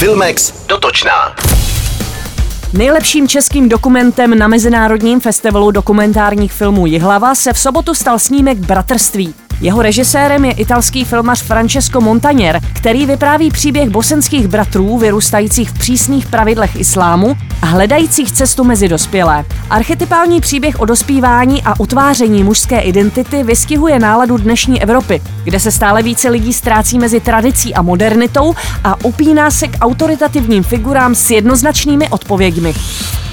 Filmex dotočná. Nejlepším českým dokumentem na Mezinárodním festivalu dokumentárních filmů Jihlava se v sobotu stal snímek Bratrství. Jeho režisérem je italský filmař Francesco Montanier, který vypráví příběh bosenských bratrů vyrůstajících v přísných pravidlech islámu a hledajících cestu mezi dospělé. Archetypální příběh o dospívání a utváření mužské identity vystihuje náladu dnešní Evropy, kde se stále více lidí ztrácí mezi tradicí a modernitou a upíná se k autoritativním figurám s jednoznačnými odpověďmi.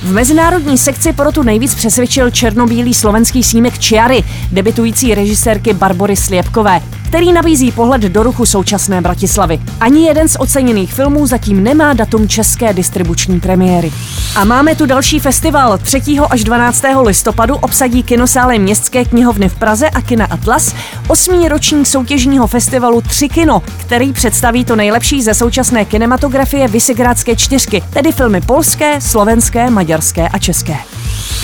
V mezinárodní sekci proto nejvíc přesvědčil černobílý slovenský snímek Čiary, debitující režisérky Barbory Sliepkové, který nabízí pohled do ruchu současné Bratislavy. Ani jeden z oceněných filmů zatím nemá datum české distribuční premiéry. A máme tu další festival. 3. až 12. listopadu obsadí kinosály Městské knihovny v Praze a Kina Atlas osmý ročník soutěžního festivalu Tři kino, který představí to nejlepší ze současné kinematografie Vysegrádské čtyřky, tedy filmy polské, slovenské, maďarské a české.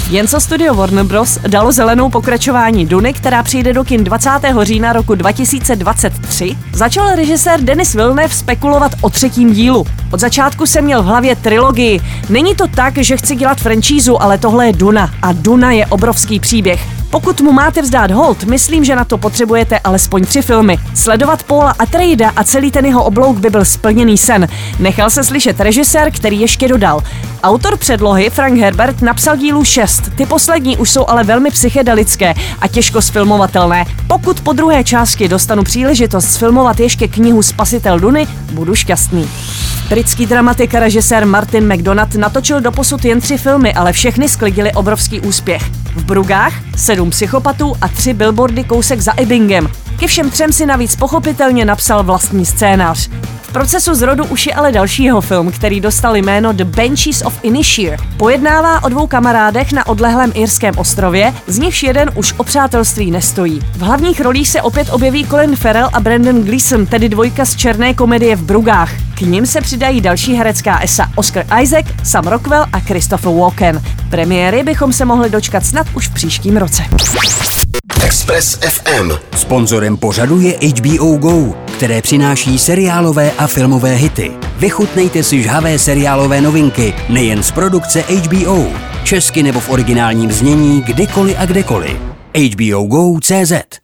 Jen co studio Warner Bros. dalo zelenou pokračování Duny, která přijde do kin 20. října roku 2023, začal režisér Denis Villeneuve spekulovat o třetím dílu. Od začátku jsem měl v hlavě trilogii. Není to tak, že chci dělat franšízu, ale tohle je Duna a Duna je obrovský příběh. Pokud mu máte vzdát hold, myslím, že na to potřebujete alespoň tři filmy. Sledovat Paula Atreida a celý ten jeho oblouk by byl splněný sen. Nechal se slyšet režisér, který ještě dodal. Autor předlohy Frank Herbert napsal dílu 6. Ty poslední už jsou ale velmi psychedelické a těžko sfilmovatelné. Pokud po druhé části dostanu příležitost sfilmovat ještě knihu Spasitel Duny, budu šťastný. Britský dramatik a režisér Martin McDonald natočil doposud jen tři filmy, ale všechny sklidili obrovský úspěch. V Brugách sedm psychopatů a tři billboardy kousek za Ebbingem. Ke všem třem si navíc pochopitelně napsal vlastní scénář. Procesu zrodu už je ale další jeho film, který dostal jméno The Benches of Inisheer. Pojednává o dvou kamarádech na odlehlém irském ostrově, z nichž jeden už o přátelství nestojí. V hlavních rolích se opět objeví Colin Farrell a Brandon Gleeson, tedy dvojka z černé komedie v Brugách. K ním se přidají další herecká esa Oscar Isaac, Sam Rockwell a Christopher Walken. Premiéry bychom se mohli dočkat snad už v příštím roce. Express FM. Sponzorem pořadu je HBO Go, které přináší seriálové a filmové hity. Vychutnejte si žhavé seriálové novinky nejen z produkce HBO, česky nebo v originálním znění kdykoliv a kdekoliv. HBO Go.cz